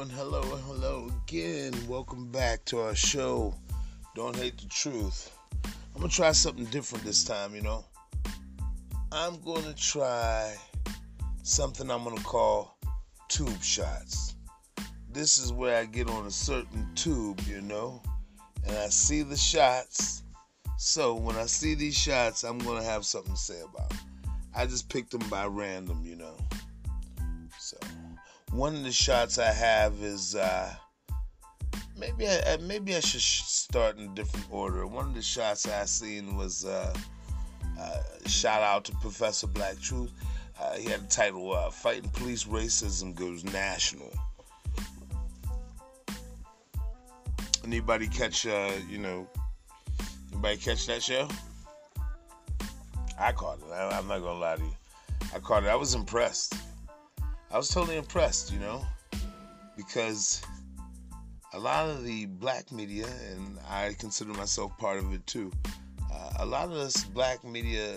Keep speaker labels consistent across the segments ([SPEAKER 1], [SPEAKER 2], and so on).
[SPEAKER 1] hello and hello and hello again. Welcome back to our show. Don't hate the truth. I'm gonna try something different this time, you know. I'm gonna try something I'm gonna call tube shots. This is where I get on a certain tube, you know, and I see the shots. So when I see these shots, I'm gonna have something to say about. I just picked them by random, you know. One of the shots I have is uh, maybe I maybe I should start in a different order. One of the shots I seen was uh, uh, shout out to Professor Black Truth. Uh, he had the title uh, "Fighting Police Racism Goes National." Anybody catch uh, you know? Anybody catch that show? I caught it. I, I'm not gonna lie to you. I caught it. I was impressed. I was totally impressed, you know, because a lot of the black media, and I consider myself part of it too, uh, a lot of us black media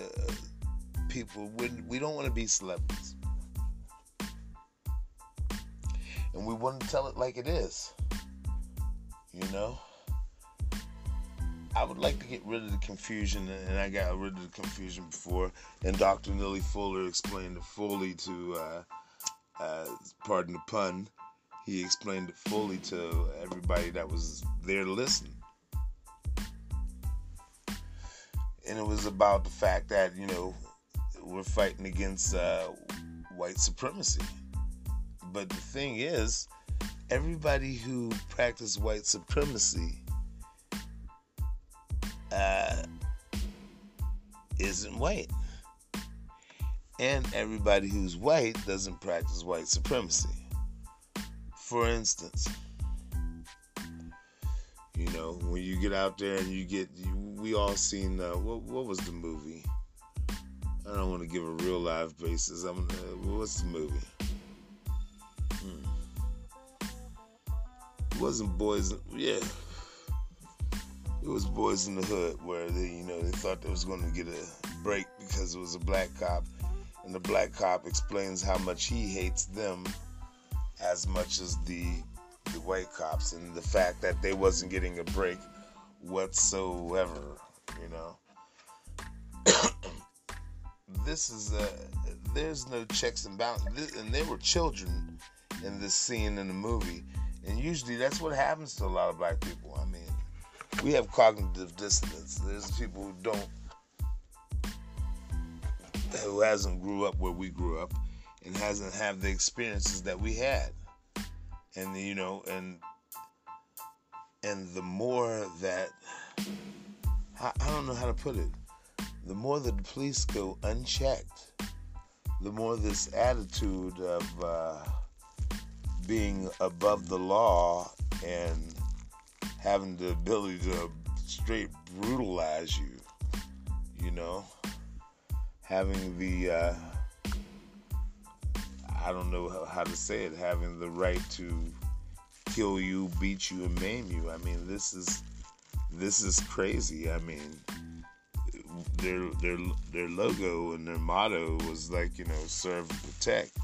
[SPEAKER 1] people, we, we don't want to be celebrities. And we want to tell it like it is, you know? I would like to get rid of the confusion, and I got rid of the confusion before. And Dr. Neely Fuller explained it fully to uh, uh, pardon the pun, he explained it fully to everybody that was there to listen. And it was about the fact that, you know, we're fighting against uh, white supremacy. But the thing is, everybody who practiced white supremacy uh, isn't white and everybody who's white doesn't practice white supremacy. For instance, you know, when you get out there and you get, you, we all seen, uh, what, what was the movie? I don't want to give a real live basis. I'm, uh, what's the movie? Hmm. It wasn't Boys, yeah. It was Boys in the Hood where they, you know, they thought they was going to get a break because it was a black cop and the black cop explains how much he hates them as much as the the white cops and the fact that they wasn't getting a break whatsoever you know. This is a there's no checks and balances and there were children in this scene in the movie and usually that's what happens to a lot of black people. I mean we have cognitive dissonance. There's people who don't who hasn't grew up where we grew up and hasn't had the experiences that we had. And you know and and the more that I, I don't know how to put it. The more the police go unchecked the more this attitude of uh, being above the law and having the ability to straight brutalize you you know having the uh, I don't know how to say it, having the right to kill you, beat you, and maim you. I mean, this is this is crazy. I mean, their their their logo and their motto was like you know serve and protect,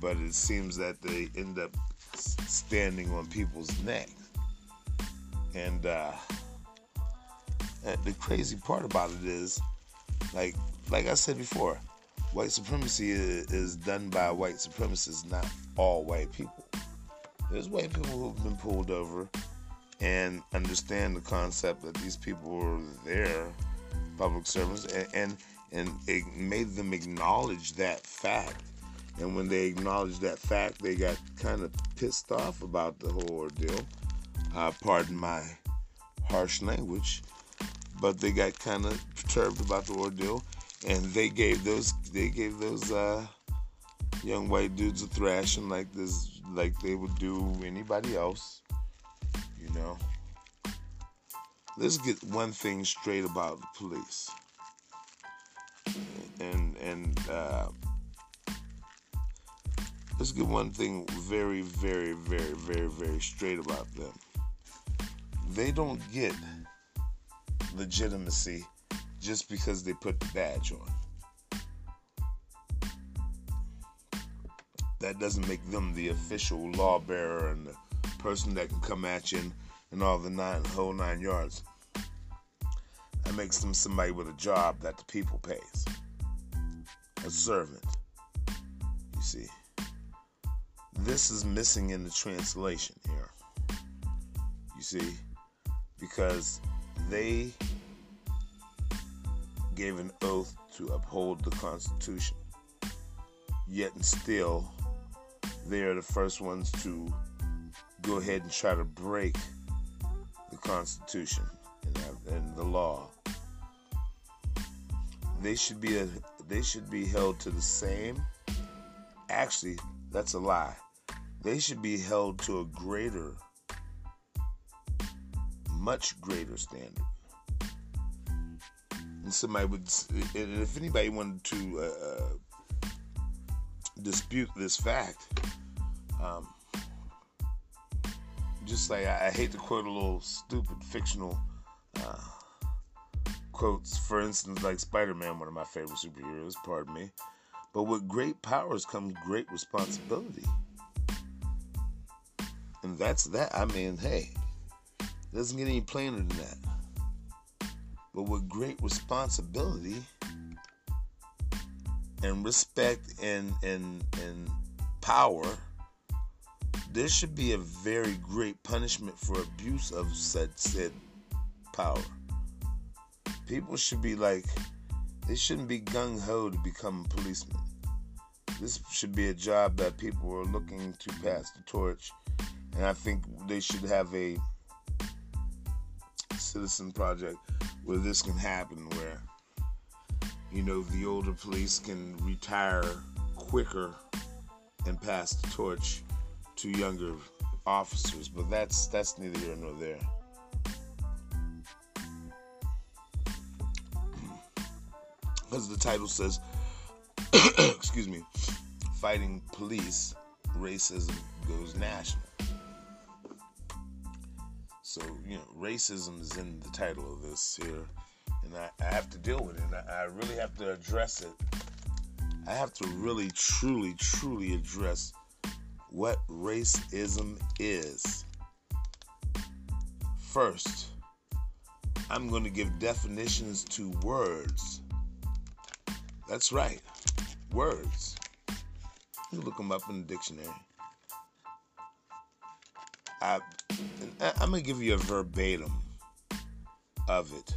[SPEAKER 1] but it seems that they end up standing on people's necks. And uh, the crazy part about it is, like like I said before, white supremacy is, done by white supremacists, not all white people. There's white people who've been pulled over and understand the concept that these people were there, public servants, and, and and it made them acknowledge that fact. And when they acknowledged that fact, they got kind of pissed off about the whole ordeal. Uh, pardon my harsh language, but they got kind of perturbed about the ordeal and they gave those they gave those uh, young white dudes a thrashing like this, like they would do anybody else. You know. Let's get one thing straight about the police, and and uh, let's get one thing very, very, very, very, very straight about them. They don't get legitimacy just because they put the badge on. that doesn't make them the official law bearer and the person that can come at you and, and all the nine whole nine yards. That makes them somebody with a job that the people pays. A servant. You see. This is missing in the translation here. You see? Because they gave an oath to uphold the Constitution. Yet and still, they are the first ones to go ahead and try to break the Constitution and, and the law. They should be a, they should be held to the same. Actually, that's a lie. They should be held to a greater, much greater standard. And somebody would, and if anybody wanted to uh, uh dispute this fact, um, just like I, I, hate to quote a little stupid fictional uh, quotes, for instance, like Spider Man, one of my favorite superheroes, pardon me. But with great powers comes great responsibility. And that's that. I mean, hey, doesn't get any plainer than that. But with great responsibility and respect and and and power there should be a very great punishment for abuse of said said power. People should be like, they shouldn't be gung ho to become a policeman. This should be a job that people are looking to pass the torch, and I think they should have a citizen project where this can happen, where you know the older police can retire quicker and pass the torch to younger officers, but that's that's neither here nor there. Because the title says, excuse me, fighting police, racism goes national. So, you know, racism is in the title of this here, and I, I have to deal with it. And I, I really have to address it. I have to really, truly, truly address what racism is. First, I'm going to give definitions to words. That's right, words. You look them up in the dictionary. I, I'm to give you a verbatim of it,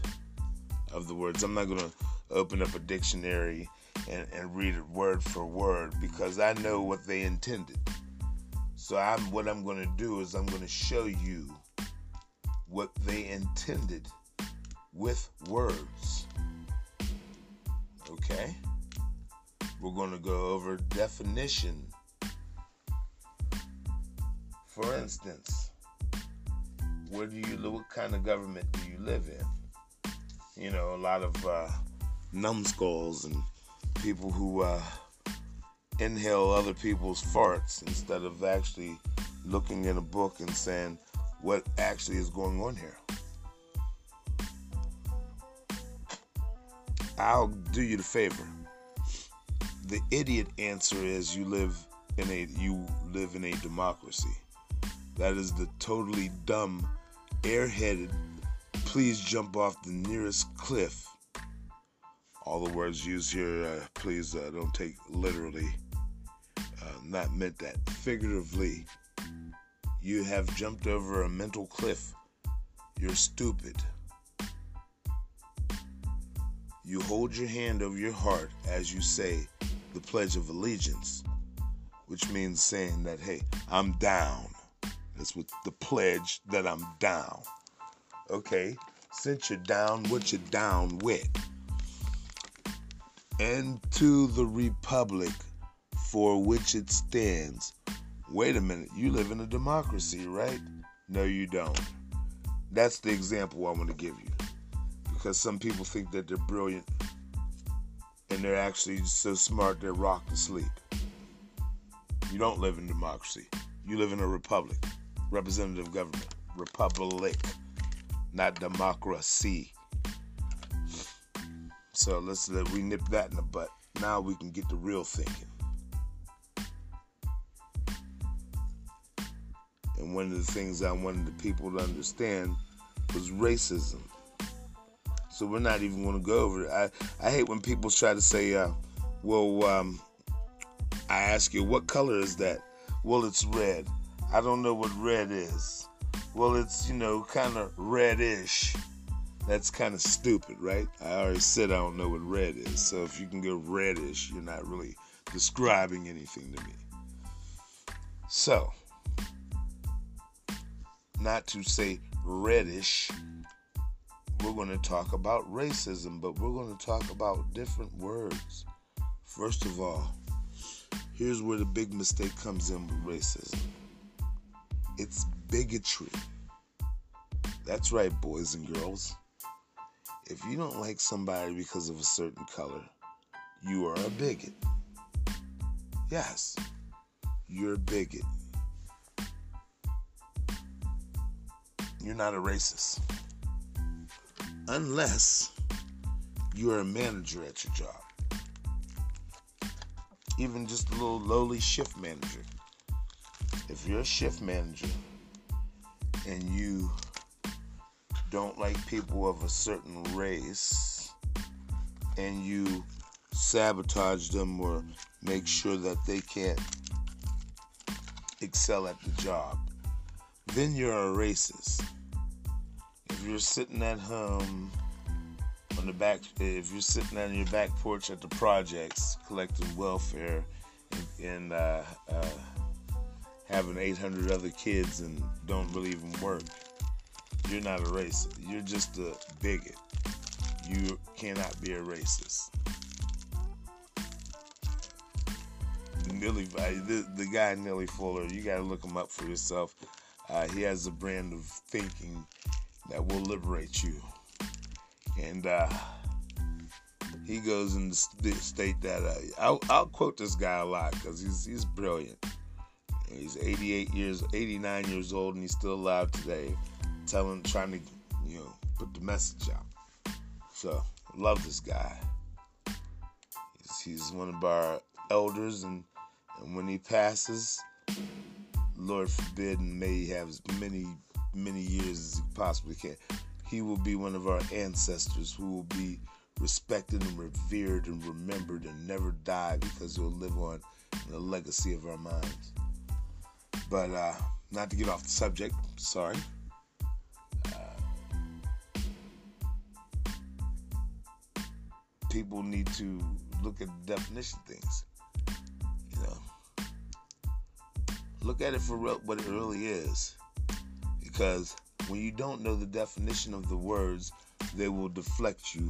[SPEAKER 1] of the words. I'm not to open up a dictionary and, and read it word for word because I know what they intended. So I'm what I'm to do is I'm to show you what they intended with words. Okay? We're to go over definition. For instance, where do you live? What kind of government do you live in? You know, a lot of uh, numbskulls and people who uh, inhale other people's farts instead of actually looking in a book and saying what actually is going on here. I'll do you the favor. The idiot answer is you live in a you live in a democracy. That is the totally dumb, airheaded, please jump off the nearest cliff. All the words used here, uh, please uh, don't take literally not meant that figuratively. You have jumped over a mental cliff. You're stupid. You hold your hand over your heart as you say the Pledge of Allegiance, which means saying that, hey, I'm down. That's with the pledge that I'm down. Okay, since you're down, what you're down with? And to the Republic for which it stands. Wait a minute, you live in a democracy, right? No, you don't. That's the example I want to give you. Because some people think that they're brilliant and they're actually so smart they're rocked to sleep. You don't live in democracy. You live in a republic, representative government, republic, not democracy. So let's let we nip that in the butt. Now we can get to real thinking. and one of the things I wanted the people to understand was racism. So we're not even going to go over it. I, I hate when people try to say, uh, well, um, I ask you, what color is that? Well, it's red. I don't know what red is. Well, it's, you know, kind of reddish. That's kind of stupid, right? I already said I don't know what red is. So if you can go reddish, you're not really describing anything to me. So, not to say reddish, we're going to talk about racism, but we're going to talk about different words. First of all, here's where the big mistake comes in with racism it's bigotry. That's right, boys and girls. If you don't like somebody because of a certain color, you are a bigot. Yes, you're a bigot. You're not a racist. Unless you're a manager at your job. Even just a little lowly shift manager. If you're a shift manager and you don't like people of a certain race and you sabotage them or make sure that they can't excel at the job, then you're a racist. If you're sitting at home on the back, if you're sitting on your back porch at the projects collecting welfare and, and uh, uh, having 800 other kids and don't really even work, you're not a racist. You're just a bigot. You cannot be a racist. Neely, the, the guy Neely Fuller, you got to look him up for yourself. Uh, he has a brand of thinking that will liberate you. And uh, he goes in the state that uh, I'll, I'll, quote this guy a lot because he's he's brilliant. He's 88 years, 89 years old, and he's still alive today, telling, trying to, you know, put the message out. So, love this guy. He's, he's one of our elders, and and when he passes, Lord forbid, and may he have as many, many years as he possibly can, he will be one of our ancestors who will be respected and revered and remembered and never die because he'll live on in the legacy of our minds. But uh, not to get off the subject, sorry. Uh, people need to look at the definition things. look at it for real, what it really is. Because when you don't know the definition of the words, they will deflect you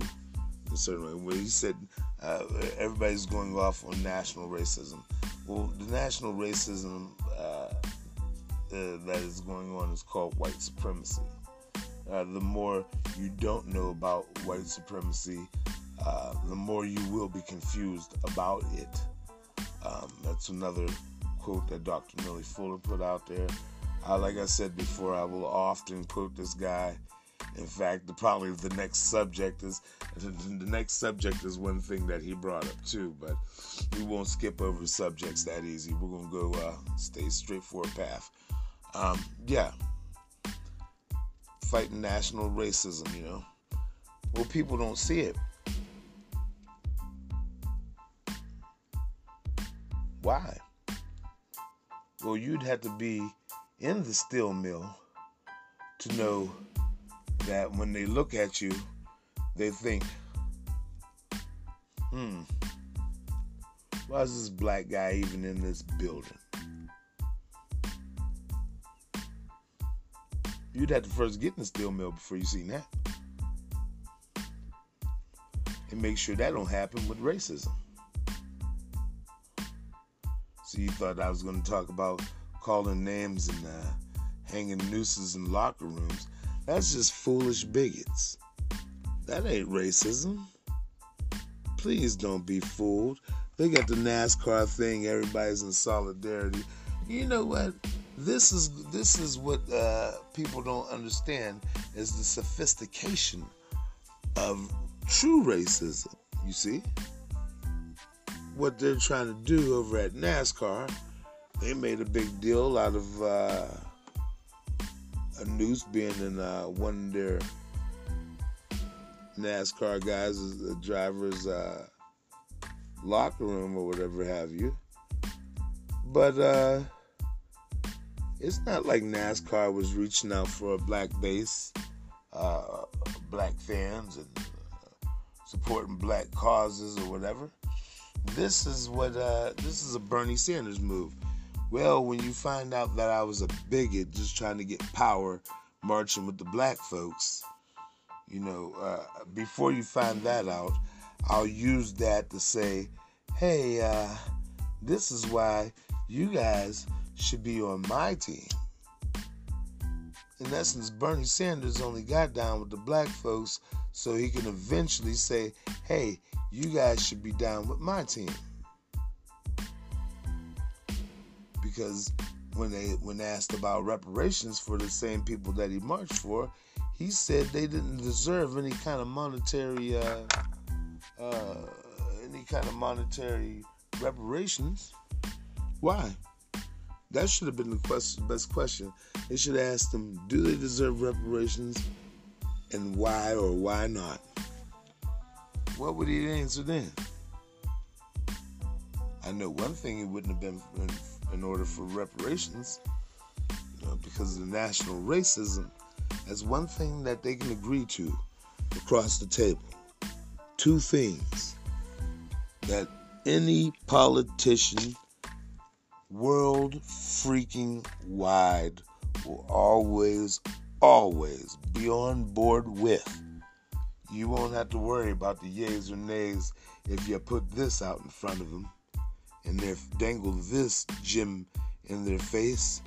[SPEAKER 1] in a certain way. Where he said uh, everybody's going off on national racism. Well, the national racism that is going on is called white supremacy. Uh, the more you don't know about white supremacy, uh, the more you will be confused about it. Um, that's another quote that Dr. Neely Fuller put out there. Uh, like I said before, I will often quote this guy. In fact, the, probably the next subject is the next subject is one thing that he brought up too. But we won't skip over subjects that easy. We're gonna go uh, stay straightforward path. Um, yeah, fighting national racism. You know, well, people don't see it. Why? Well, you'd have to be in the steel mill to know that when they look at you, they think, hmm, why is this black guy even in this building? You'd have to first get in the steel mill before you see that. And make sure that don't happen with racism. So you thought I was going to talk about calling names and uh, hanging nooses in locker rooms. That's just foolish bigots. That ain't racism. Please don't be fooled. They got the NASCAR thing. Everybody's in solidarity. You know what? This is this is what uh, people don't understand is the sophistication of true racism. You see what they're trying to do over at NASCAR. They made a big deal out of uh, a noose being in uh, one of their NASCAR guys, the driver's uh, locker room or whatever have you. But uh, it's not like NASCAR was reaching out for a black base, uh, black fans, and uh, supporting black causes or whatever. This is what uh, this is a Bernie Sanders move. Well, when you find out that I was a bigot just trying to get power, marching with the black folks, you know, uh, before you find that out, I'll use that to say, hey, uh, this is why you guys should be on my team. In essence, Bernie Sanders only got down with the black folks so he can eventually say, hey, you guys should be down with my team. Because when they when asked about reparations for the same people that he marched for, he said they didn't deserve any kind of monetary uh, uh, any kind of monetary reparations. Why? That should have been the question, best question. They should asked them, do they deserve reparations and why or why not? What would he answer then? I know one thing it wouldn't have been in, in order for reparations, you know, because of the national racism. That's one thing that they can agree to across the table. Two things that any politician world freaking wide will always, always be on board with. You won't have to worry about the yays or nays if you put this out in front of them and they dangle this gem in their face.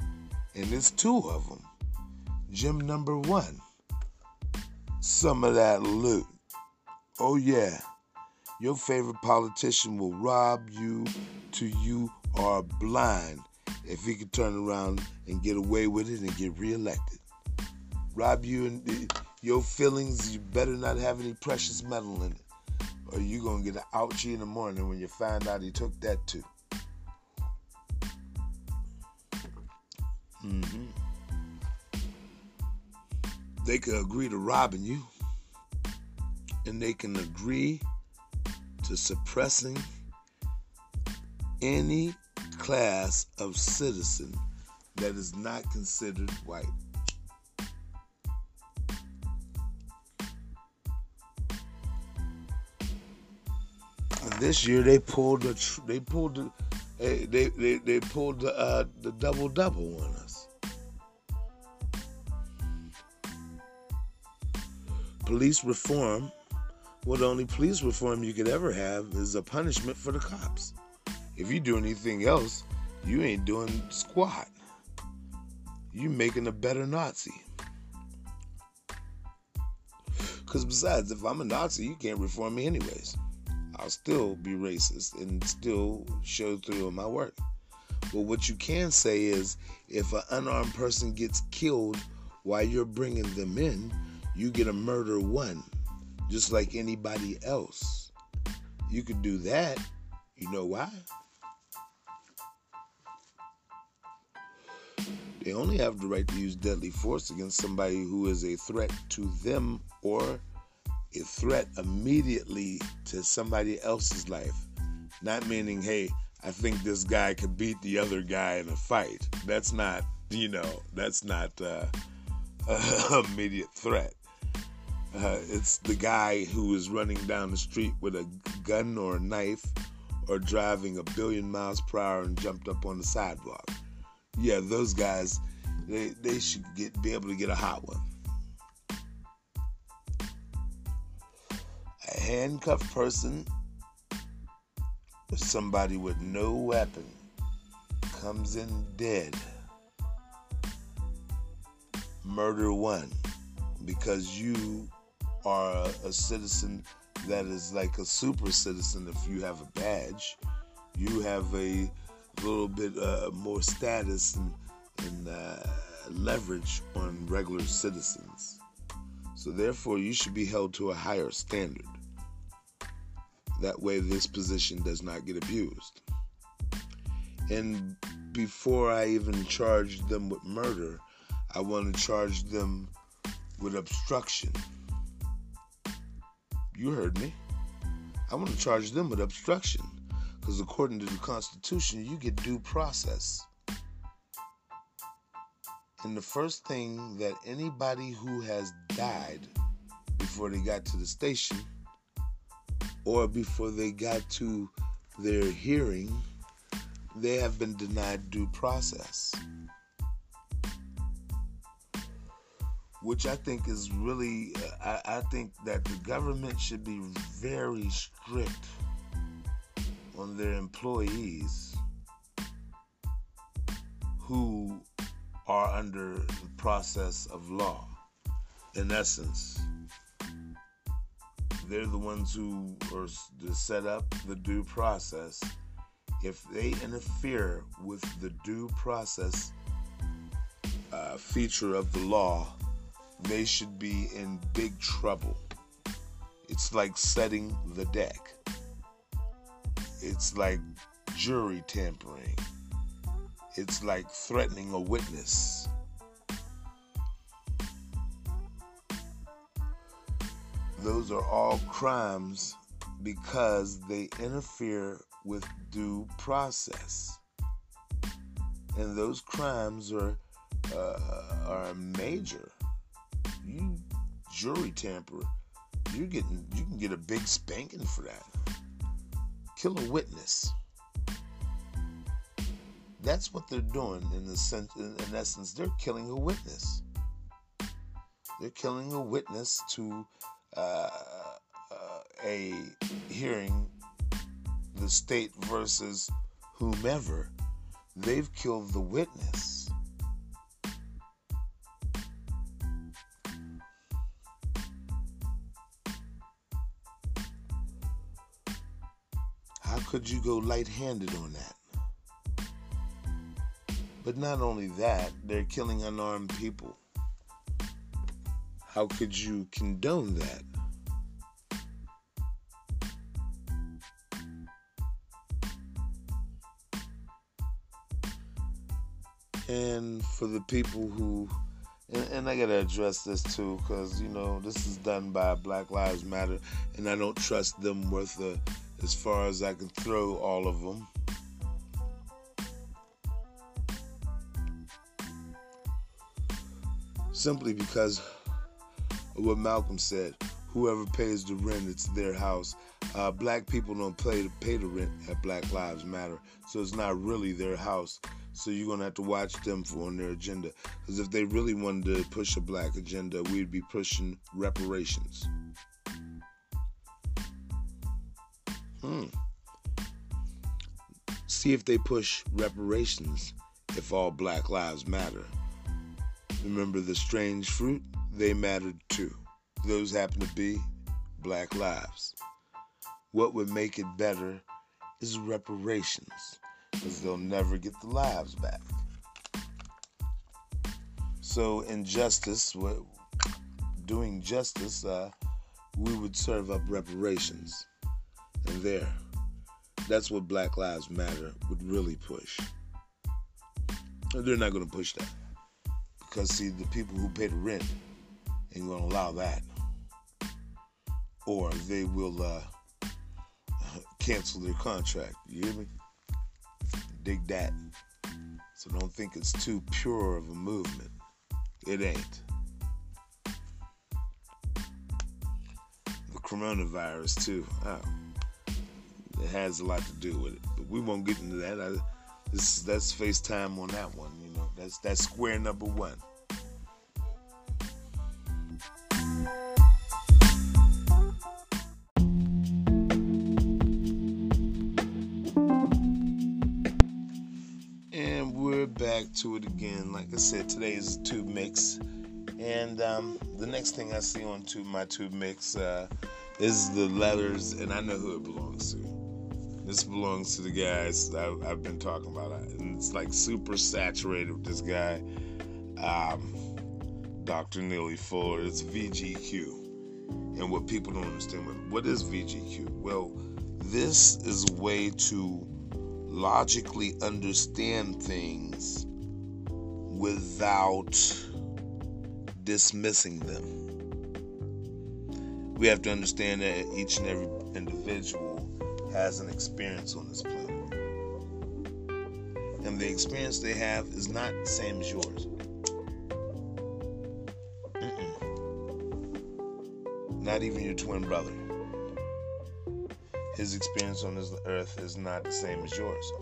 [SPEAKER 1] And it's two of them. Gem number one some of that loot. Oh, yeah. Your favorite politician will rob you to you are blind if he could turn around and get away with it and get reelected. Rob you and your feelings, you better not have any precious metal in it. Or you're going to get an ouchie in the morning when you find out he took that too. Mm-hmm. They could agree to robbing you, and they can agree to suppressing any class of citizen that is not considered white. And this year they pulled the they pulled the they they, they pulled the uh, the double double on us. Police reform. Well, the only police reform you could ever have is a punishment for the cops. If you do anything else, you ain't doing squat. You making a better Nazi. Because besides, if I'm a Nazi, you can't reform me anyways. I'll still be racist and still show through in my work. But what you can say is if an unarmed person gets killed while you're bringing them in, you get a murder one, just like anybody else. You could do that. You know why? They only have the right to use deadly force against somebody who is a threat to them or a threat immediately to somebody else's life. Not meaning, hey, I think this guy could beat the other guy in a fight. That's not, you know, that's not uh, immediate threat. Uh, it's the guy who is running down the street with a gun or a knife or driving a billion miles per hour and jumped up on the sidewalk yeah, those guys, they they should get be able to get a hot one. A handcuffed person or somebody with no weapon comes in dead. Murder one because you are a, a citizen that is like a super citizen if you have a badge. You have a a little bit uh, more status and, and uh, leverage on regular citizens. So, therefore, you should be held to a higher standard. That way, this position does not get abused. And before I even charge them with murder, I want to charge them with obstruction. You heard me. I want to charge them with obstruction because according to the Constitution, you get due process. And the first thing that anybody who has died before they got to the station or before they got to their hearing, they have been denied due process. Which I think is really, uh, I, I think that the government should be very strict on their employees who are under the process of law. In essence, they're the ones who are to set up the due process. If they interfere with the due process uh, feature of the law, they should be in big trouble. It's like setting the deck. It's like jury tampering. It's like threatening a witness. Those are all crimes because they interfere with due process. And those crimes are uh, are major. You jury tamper, you getting you can get a big spanking for that. Kill a witness. That's what they're doing in the sense, in, essence. They're killing a witness. They're killing a witness to uh, uh, a hearing, the state versus whomever. They've killed the witness. Could you go light handed on that? But not only that, they're killing unarmed people. How could you condone that? And for the people who, and, and I gotta address this too, because you know this is done by Black Lives Matter, and I don't trust them worth the, as far as I can throw all of them. simply because of what Malcolm said. Whoever pays the rent, it's their house. Uh, black people don't pay pay the rent at Black Lives Matter, so it's not really their house. So you're gonna have to watch them for on their agenda. Because if they really wanted to push a black agenda, we'd be pushing reparations. See if they push reparations if all Black Lives Matter. Remember the strange fruit? They mattered too. Those happen to be black lives. What would make it better is reparations, because they'll never get the lives back. So, in justice, doing justice, uh, we would serve up reparations. And there, that's what Black Lives Matter would really push. They're not going to push that. Because, see, the people who pay the rent ain't going to allow that. Or they will uh, cancel their contract. You hear me? Dig that. So don't think it's too pure of a movement. It ain't. The coronavirus, too. Oh, it has a lot to do with it. But we won't get into that. I, this, that's FaceTime on that one. You know, that's that's square number one. And we're back to it again. Like I said, today is tube mix, and um, the next thing I see on tube my tube mix uh, is the letters, and I know who it belongs to. This belongs to the guys I've, I've been talking about. And it's like super saturated with this guy, um, Dr. Neely Fuller. It's VGQ. And what people don't understand, what is VGQ? Well, this is a way to logically understand things without dismissing them. We have to understand that each and every individual has an experience on this planet. And the experience they have is not the same as yours. Mm-mm. Not even your twin brother. His experience on this earth is not the same as yours.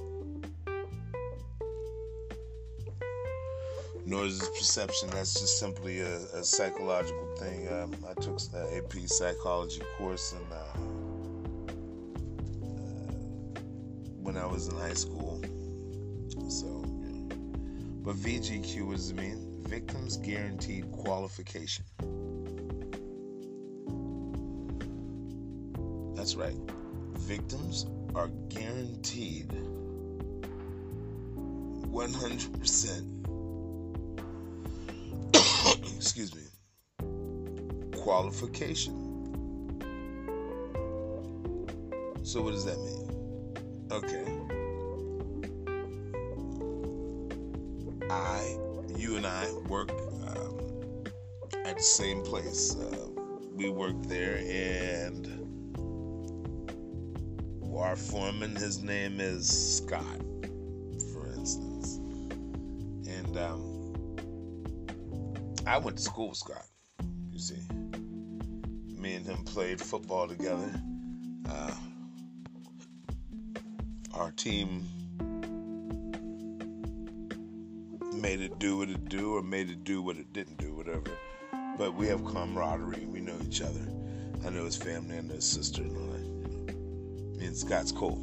[SPEAKER 1] nor is perception. That's just simply a, a psychological thing. Um, I took the AP psychology course uh, uh, was in high school. So, yeah. but VGQ, it mean? Victims Guaranteed Qualification. That's right. Victims are guaranteed 100% excuse me, qualification. So, what does that mean? Okay. I, you and I work um, at the same place. Uh, we work there, and our foreman, his name is Scott, for instance. And, um, I went to school with Scott. You see, me and him played football together. Team made it do what it do, or made it do what it didn't do, whatever. But we have camaraderie. We know each other. I know his family. I know his sister and all that. Me and Scott's cool.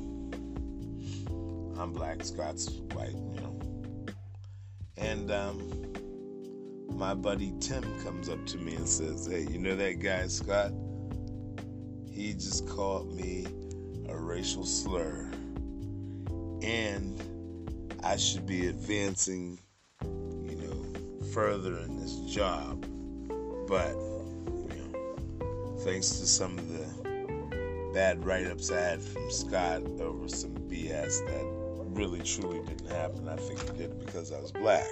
[SPEAKER 1] I'm black. Scott's white. You know. And um, my buddy Tim comes up to me and says, Hey, you know that guy, Scott? He just called me a racial slur. And I should be advancing, you know, further in this job. But, you know, thanks to some of the bad write ups I had from Scott over some BS that really truly didn't happen, I think he did it because I was black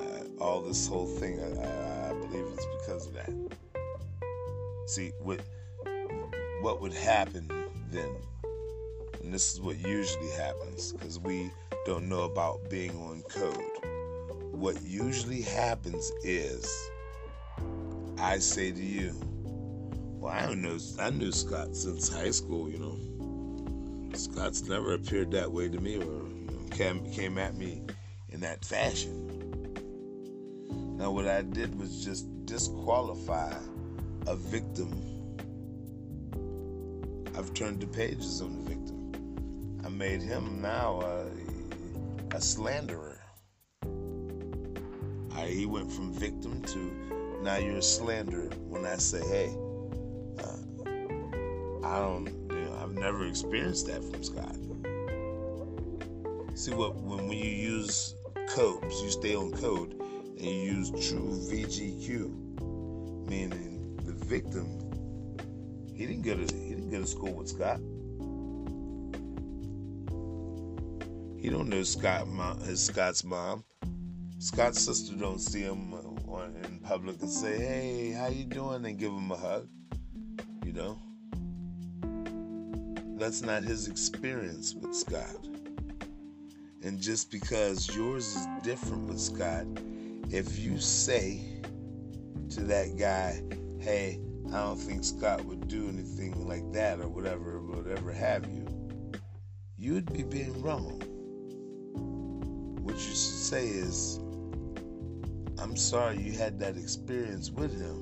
[SPEAKER 1] uh, all this whole thing, I, I believe it's because of that. See, what what would happen then, and this is what usually happens, because we don't know about being on code. What usually happens is, I say to you, well, I don't know. I knew Scott since high school. You know, Scott's never appeared that way to me, or came came at me in that fashion. Now, what I did was just disqualify a victim. I've turned the pages on the victim. Made him now a, a slanderer. I, he went from victim to now you're a slanderer. When I say, hey, uh, I don't, you know, I've never experienced that from Scott. See what when, when you use codes, you stay on code and you use true VGQ, meaning the victim. He didn't go to he didn't go to school with Scott. He don't know Scott his Scott's mom. Scott's sister don't see him uh, in public and say, "Hey, how you doing?" and give him a hug. You know, that's not his experience with Scott. And just because yours is different with Scott if you say to that guy, hey, I don't think Scott would do anything like that or whatever, whatever have you, you'd be being wrong. You should say is, I'm sorry you had that experience with him,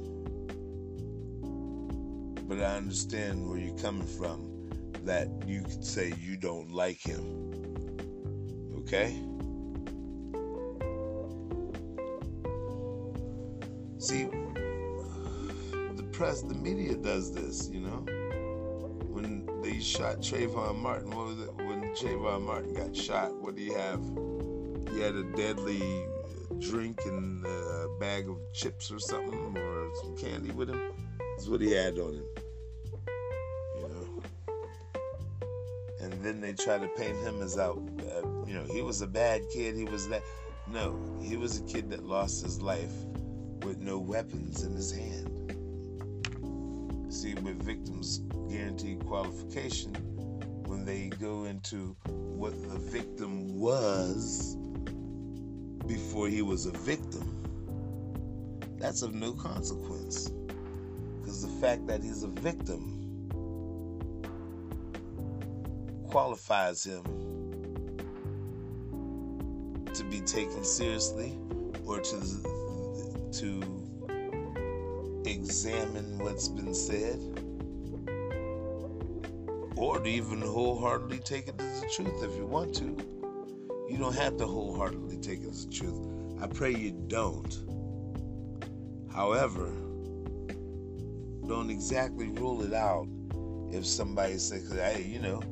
[SPEAKER 1] but I understand where you're coming from that you could say you don't like him. Okay? See, the press, the media does this, you know. When they shot Trayvon Martin, what was it? When Trayvon Martin got shot, what do you have? He had a deadly drink and a bag of chips or something, or some candy with him. That's what he had on him. You know. And then they try to paint him as out. Uh, you know, he was a bad kid. He was that. No, he was a kid that lost his life with no weapons in his hand. See, with victims guaranteed qualification, when they go into what the victim was before he was a victim, that's of no consequence. Because the fact that he's a victim qualifies him to be taken seriously or to to examine what's been said or to even wholeheartedly take it as the truth if you want to. You don't have to wholeheartedly take it as the truth. I pray you don't. However, don't exactly rule it out if somebody says, hey, you know,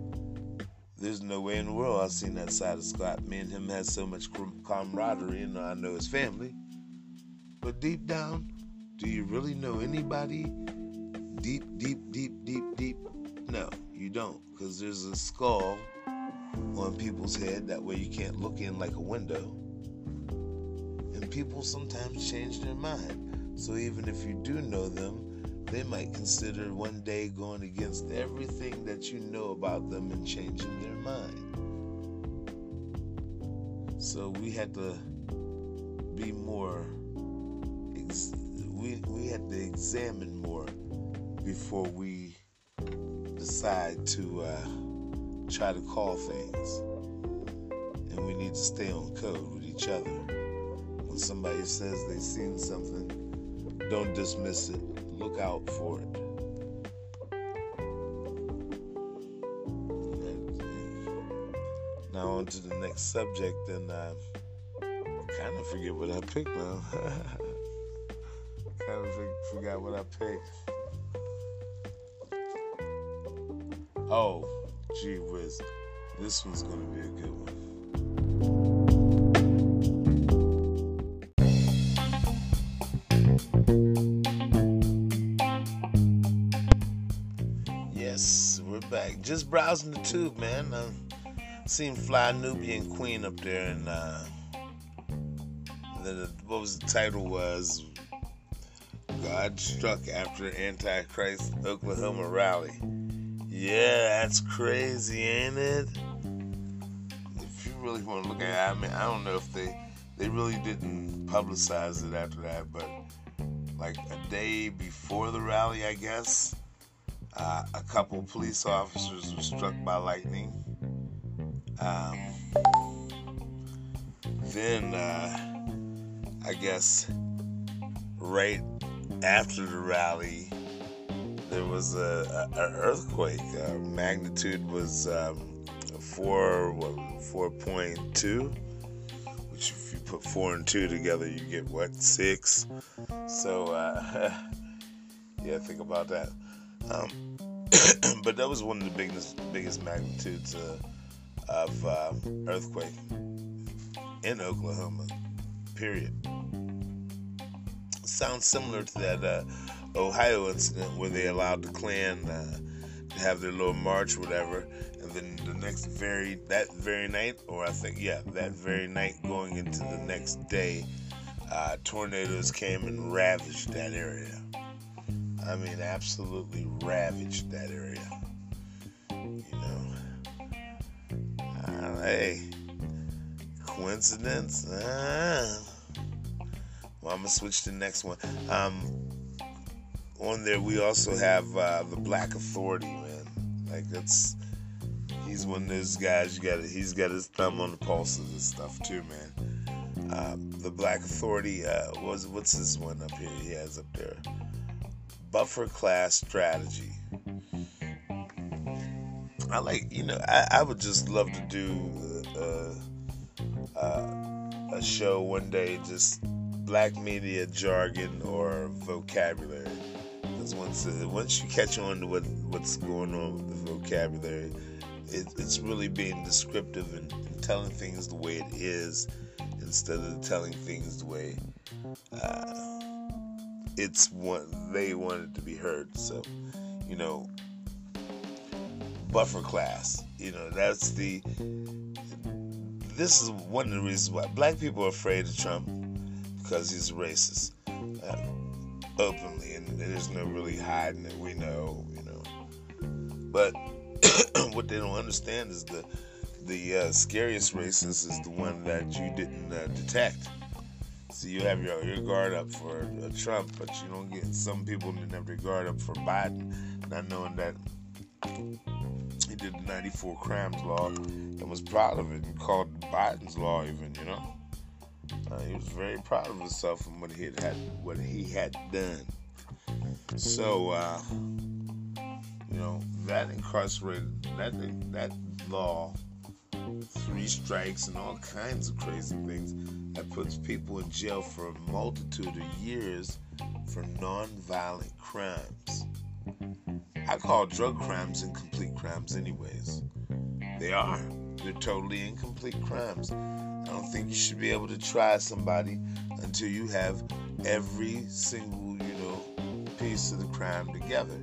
[SPEAKER 1] there's no way in the world I've seen that side of Scott. Me and him had so much camaraderie, and I know his family. But deep down, do you really know anybody? Deep, deep, deep, deep, deep? No, you don't. Because there's a skull on people's head. That way you can't look in like a window. And people sometimes change their mind. So even if you do know them, they might consider one day going against everything that you know about them and changing their mind. So we had to be more, we, we had to examine more before we decide to uh, try to call things. And we need to stay on code with each other. When somebody says they've seen something, don't dismiss it look out for it. Now on to the next subject, and I kind of forget what I picked now. kind of forgot what I picked. Oh, gee whiz, this one's gonna be a good one. Yes, we're back. Just browsing the tube, man. Seen Fly Nubian Queen up there, and uh, the, what was the title was God struck after Antichrist Oklahoma rally. Yeah, that's crazy, ain't it? If you really want to look at it, I mean, I don't know if they they really didn't publicize it after that, but like a day before the rally, I guess uh, a couple police officers were struck by lightning. Um, then, uh, I guess, right after the rally, there was a, a, a earthquake. Uh, magnitude was um, four four point two, which if you put four and two together, you get what six. So uh, yeah, think about that. Um, but that was one of the biggest biggest magnitudes uh, of uh, earthquake in Oklahoma. Period. Sounds similar to that uh, Ohio incident where they allowed the Klan uh, to have their little march, whatever, and then the next very that very night, or I think yeah, that very night going into the next day, uh, tornadoes came and ravaged that area. I mean, absolutely ravaged that area. You know, uh, hey, coincidence? Uh, well, I'm gonna switch to the next one. Um, on there, we also have uh, the Black Authority, man. Like that's he's one of those guys. You got he's got his thumb on the pulse of this stuff too, man. Uh, the Black Authority uh, was what's this one up here? He has up there buffer class strategy. I like, you know, I, I would just love to do uh, uh, a show one day, just black media jargon or vocabulary. Once uh, once you catch on to what what's going on with the vocabulary, it, it's really being descriptive and, and, telling things the way it is instead of telling things the way. Uh, it's what they wanted to be heard. So, you know, buffer class. You know, that's the. This is one of the reasons why black people are afraid of Trump because he's racist. uh, openly, and there's no really hiding it. We know, you know. But what they don't understand is the the uh, scariest racist is the one that you didn't uh, detect. So you have your, your guard up for uh, Trump, but you don't get some people didn't have their guard up for Biden, not knowing that he did the 94 crimes law and was proud of it and called Biden's law even, you know. Uh, he was very proud of himself and what he had, what he had done. So, uh, you know, that incarcerated that that law, three strikes and all kinds of crazy things that puts people in jail for a multitude of years for non-violent crimes. I call drug crimes incomplete crimes, anyways. They are. They're totally incomplete crimes. I don't think you should be able to try somebody until you have every single, you know, piece of the crime together.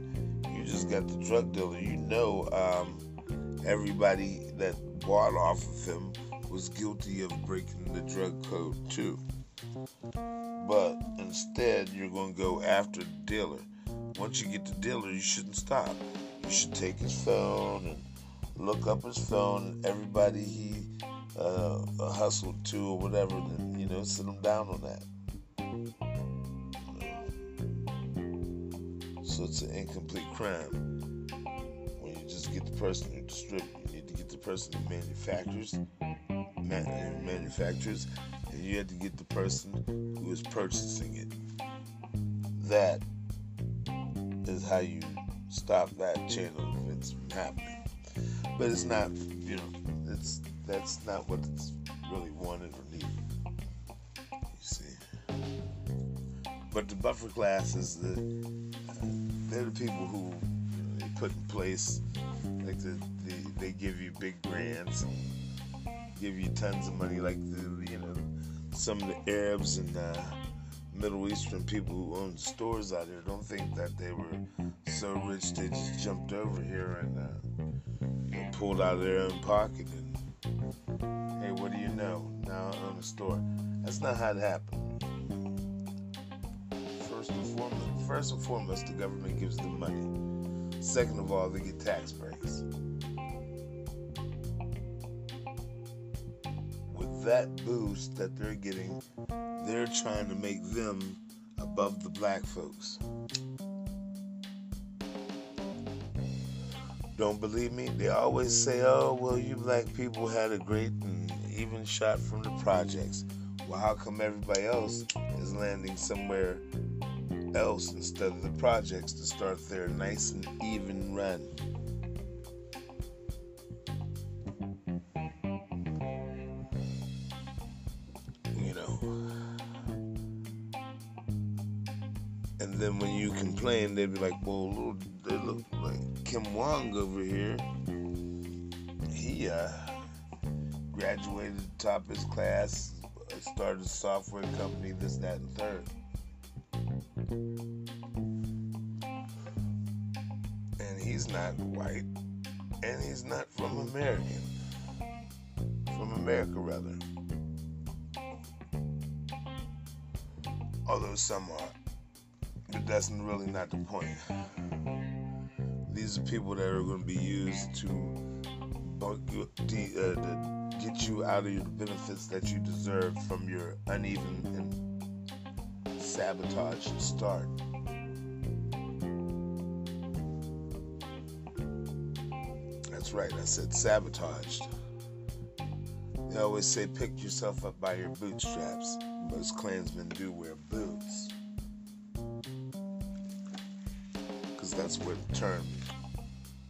[SPEAKER 1] You just got the drug dealer. You know, um, everybody that bought off of him was guilty of breaking the drug code too. But instead, you're going to go after the dealer once you get the dealer, you shouldn't stop. You should take his phone and look up his phone, everybody he uh, hustled to or whatever, and you know, sit them down on that. So it's an incomplete crime. When you just get the person who distributes, you need to get the person who manufactures, man, manufactures, and you have to get the person who is purchasing it. That is how you stop that chain of events from happening. But it's not, you know, it's that's not what's really wanted or needed. You see. But the buffer class is the they're the people who they put in place like the, the they give you big grants give you tons of money like the you know some of the Arabs and Middle Eastern people who own stores out here don't think that they were so rich they just jumped over here and uh, pulled out of their own pocket and know? Now I own a store. That's not how it happened. First and foremost, first and foremost, the government gives them money. Second of all, they get tax breaks. With that boost that they're getting, they're trying to make them above the black folks. Don't believe me? They always say, oh, well, you black people had a great even shot from the projects. Well, how come everybody else is landing somewhere else instead of the projects to start their nice and even run? You know. And then when you complain, they'd be like, well, little, they look like Kim Wong over here. He uh, graduated top of his class, started a software company, this, that, and third. And he's not white, and he's not from American, from America rather. Although some are, but that's really not the point. These are people that are going to be used to uh, to get you out of your benefits that you deserve from your uneven and sabotaged start. That's right, I said sabotaged. They always say pick yourself up by your bootstraps. Most Klansmen do wear boots. Because that's where the term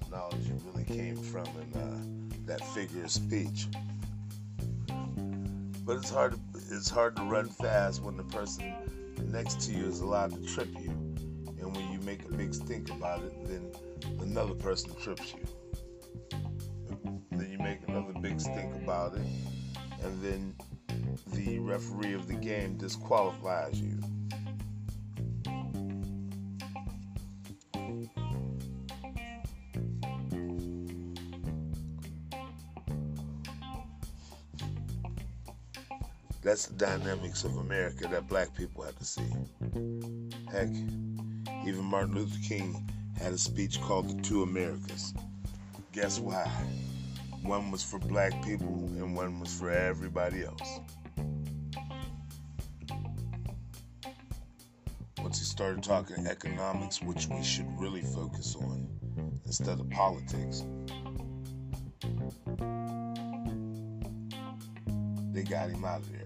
[SPEAKER 1] knowledge really came from in uh, that figure of speech. But it's hard. It's hard to run fast when the person next to you is allowed to trip you, and when you make a big stink about it, then another person trips you. Then you make another big stink about it, and then the referee of the game disqualifies you. That's the dynamics of America that black people have to see. Heck, even Martin Luther King had a speech called The Two Americas. Guess why? One was for black people and one was for everybody else. Once he started talking economics, which we should really focus on instead of politics, they got him out of there.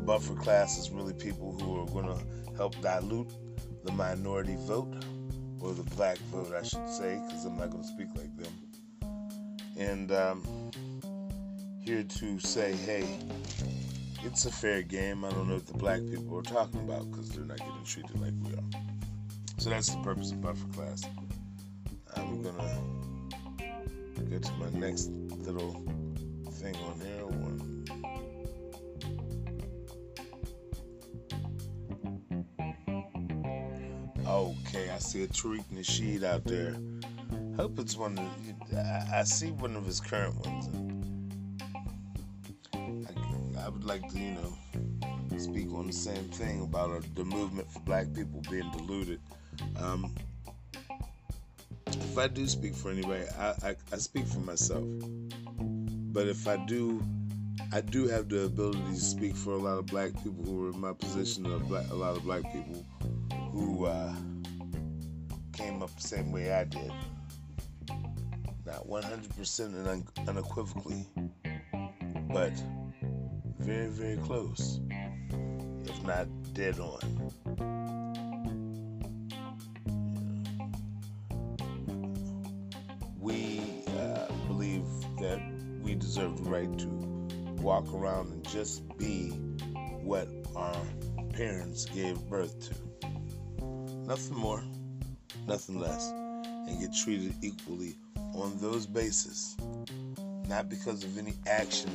[SPEAKER 1] Buffer class is really people who are going to help dilute the minority vote, or the black vote, I should say, because I'm not going to speak like them. And um, here to say, hey, it's a fair game. I don't know what the black people are talking about because they're not getting treated like we are. So that's the purpose of buffer class. I'm gonna get to my next little thing on here. See a Tariq Nasheed out there. Hope it's one of. I see one of his current ones. I, I would like to, you know, speak on the same thing about uh, the movement for black people being diluted. Um, if I do speak for anybody, I, I, I, speak for myself. But if I do, I do have the ability to speak for a lot of black people who are in my position, of black, a lot of black people who uh, came up the same way I did. Not 100% and un- unequivocally, but very, very close, if not dead on. we uh, believe that we deserve the right to walk around and just be what our parents gave birth to. Nothing more, nothing less, and get treated equally on those bases, not because of any action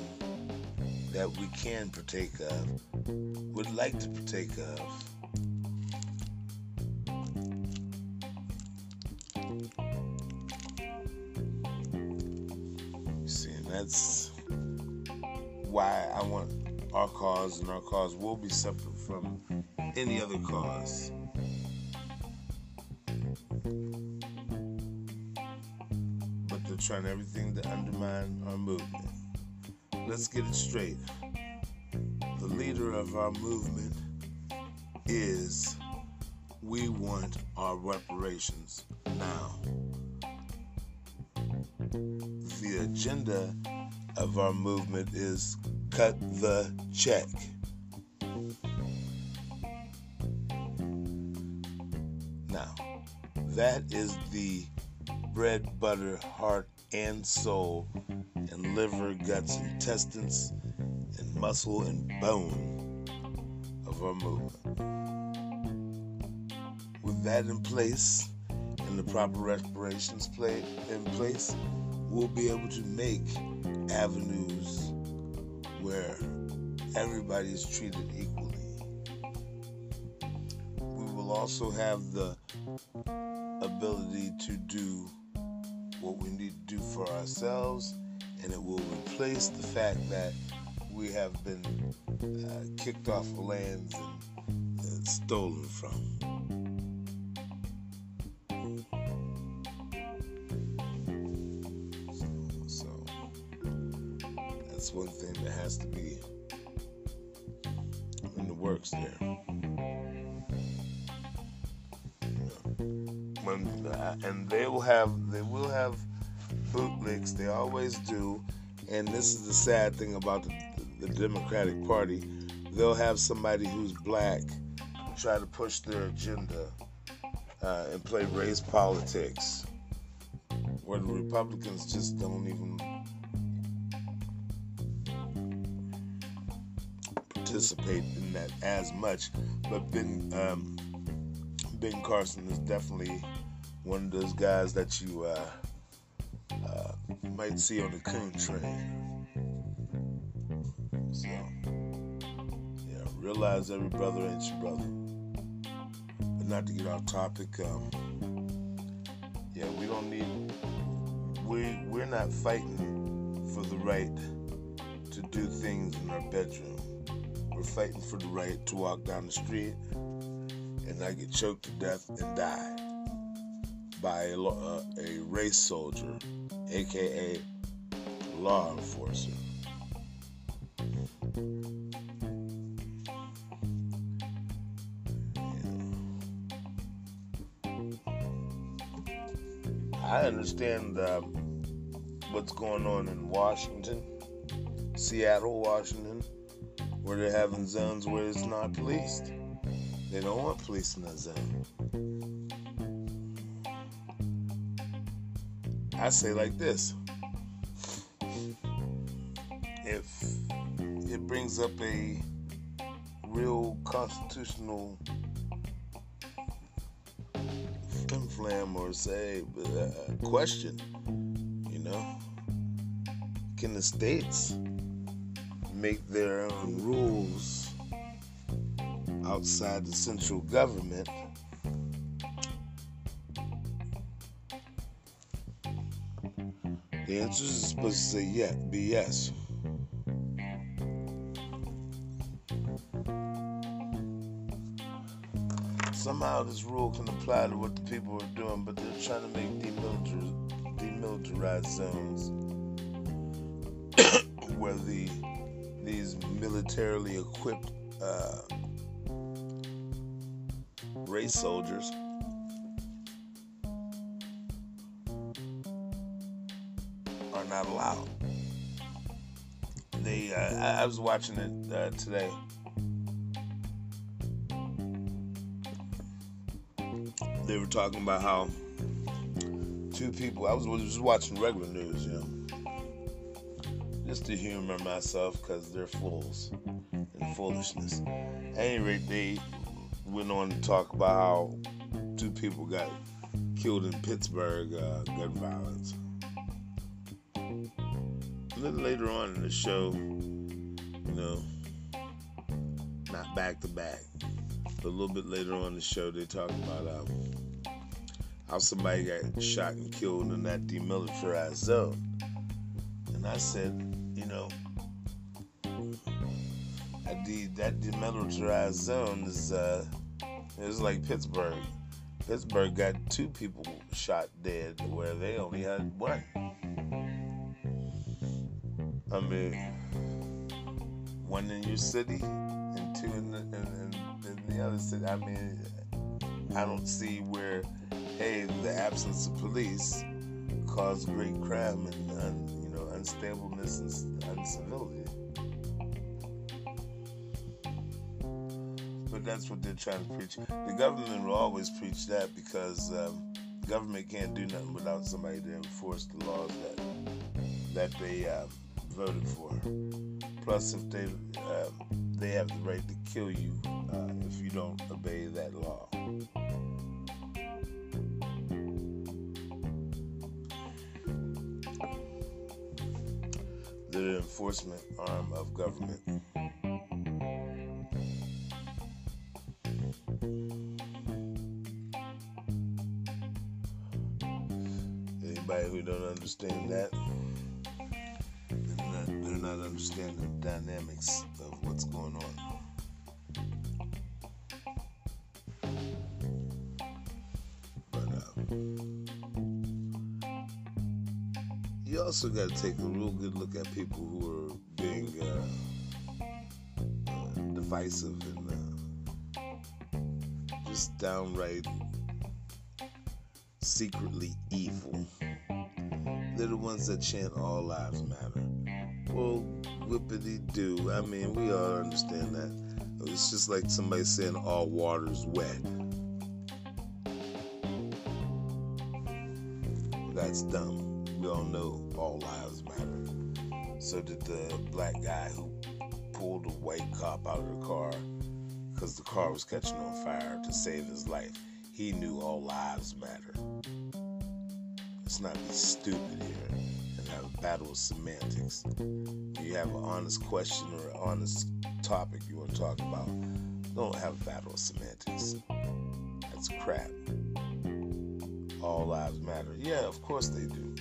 [SPEAKER 1] that we can partake of, would like to partake of See, that's why I want our cause, and our cause will be separate from any other cause. Trying everything to undermine our movement. Let's get it straight. The leader of our movement is we want our reparations now. The agenda of our movement is cut the check. Now, that is the bread, butter, heart, and soul, and liver, guts, intestines, and muscle and bone of our movement. With that in place, and the proper reparations play in place, we'll be able to make avenues where everybody is treated equally. We will also have the ability to do what we need to do for ourselves, and it will replace the fact that we have been uh, kicked off of lands and, and stolen from. So, so that's one thing that has to be in the works there. And they will have they will have bootlicks. They always do. And this is the sad thing about the, the Democratic Party. They'll have somebody who's black try to push their agenda uh, and play race politics, where the Republicans just don't even participate in that as much. But Ben um, Ben Carson is definitely one of those guys that you uh, uh, might see on the coon train. So yeah, realize every brother ain't your brother. But not to get off topic. Um, yeah, we don't need we we're not fighting for the right to do things in our bedroom. We're fighting for the right to walk down the street and not get choked to death and die by a, uh, a race soldier, aka law enforcer. I understand uh, what's going on in Washington, Seattle, Washington, where they're having zones where it's not policed. They don't want police in that zone. I say like this if it brings up a real constitutional flim or say uh, question, you know, can the states make their own rules outside the central government? The answer is supposed to say yeah, be yes. somehow this rule can apply to what the people are doing, but they're trying to make demilitarized, demilitarized zones where the these militarily equipped uh, race soldiers allowed. They, uh, I, I was watching it uh, today they were talking about how two people. I was just watching regular news, you know, just to humor myself because they're fools and foolishness. At any rate, they went on to talk about how two people got killed in Pittsburgh, uh, gun violence. Little later on in the show, you know, not back to back, but a little bit later on in the show, they talk about um, how somebody got shot and killed in that demilitarized zone. And I said, you know, that demilitarized zone is uh, like Pittsburgh. Pittsburgh got two people shot dead where they only had one. I mean, one in your city and two in the, in, in, in the other city. I mean, I don't see where hey, the absence of police caused great crime and un, you know unstableness and uncivility. But that's what they're trying to preach. The government will always preach that because um, government can't do nothing without somebody to enforce the laws that that they uh, voted for. Plus, if they uh, they have the right to kill you uh, if you don't obey that law. the enforcement arm of government. Anybody who don't understand that, not understanding the dynamics of what's going on. You also got to take a real good look at people who are being uh, uh, divisive and uh, just downright secretly evil. They're the ones that chant all lives matter. Well, whippity do. I mean, we all understand that. It's just like somebody saying all water's wet. That's dumb we all know all lives matter. So did the black guy who pulled a white cop out of the car because the car was catching on fire to save his life. He knew all lives matter. Let's not be stupid here have a battle of semantics. You have an honest question or an honest topic you want to talk about. Don't have a battle of semantics. That's crap. All lives matter. Yeah, of course they do.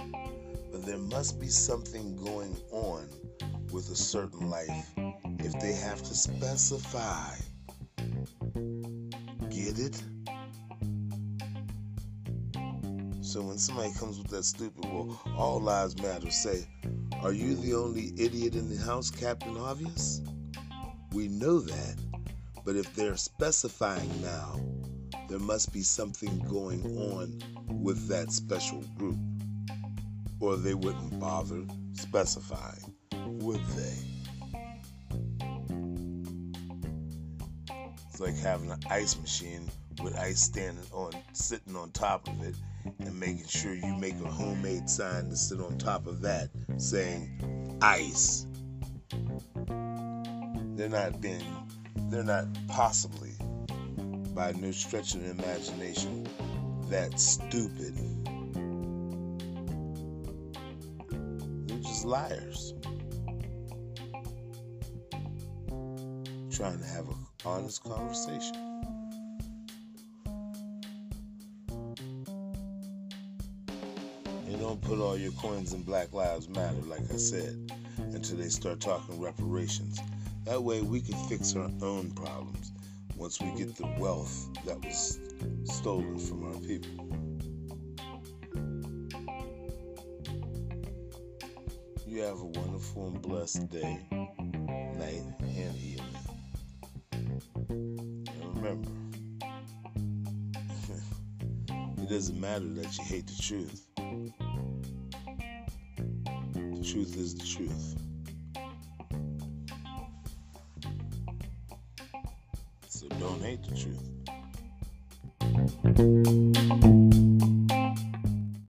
[SPEAKER 1] but there must be something going on with a certain life if they have to specify. Get it? So when somebody comes with that stupid, well, all lives matter, say, are you the only idiot in the house, Captain Obvious? We know that, but if they're specifying now, there must be something going on with that special group, or they wouldn't bother specifying, would they? It's like having an ice machine with ice standing on, sitting on top of it, and making sure you make a homemade sign to sit on top of that saying ice. They're not being, they're not possibly, by no stretch of the imagination, that stupid. They're just liars. Trying to have an honest conversation. Put all your coins in Black Lives Matter, like I said, until they start talking reparations. That way we can fix our own problems once we get the wealth that was stolen from our people. You have a wonderful and blessed day, night, and evening. And remember, it doesn't matter that you hate the truth truth is the truth. So don't hate the truth.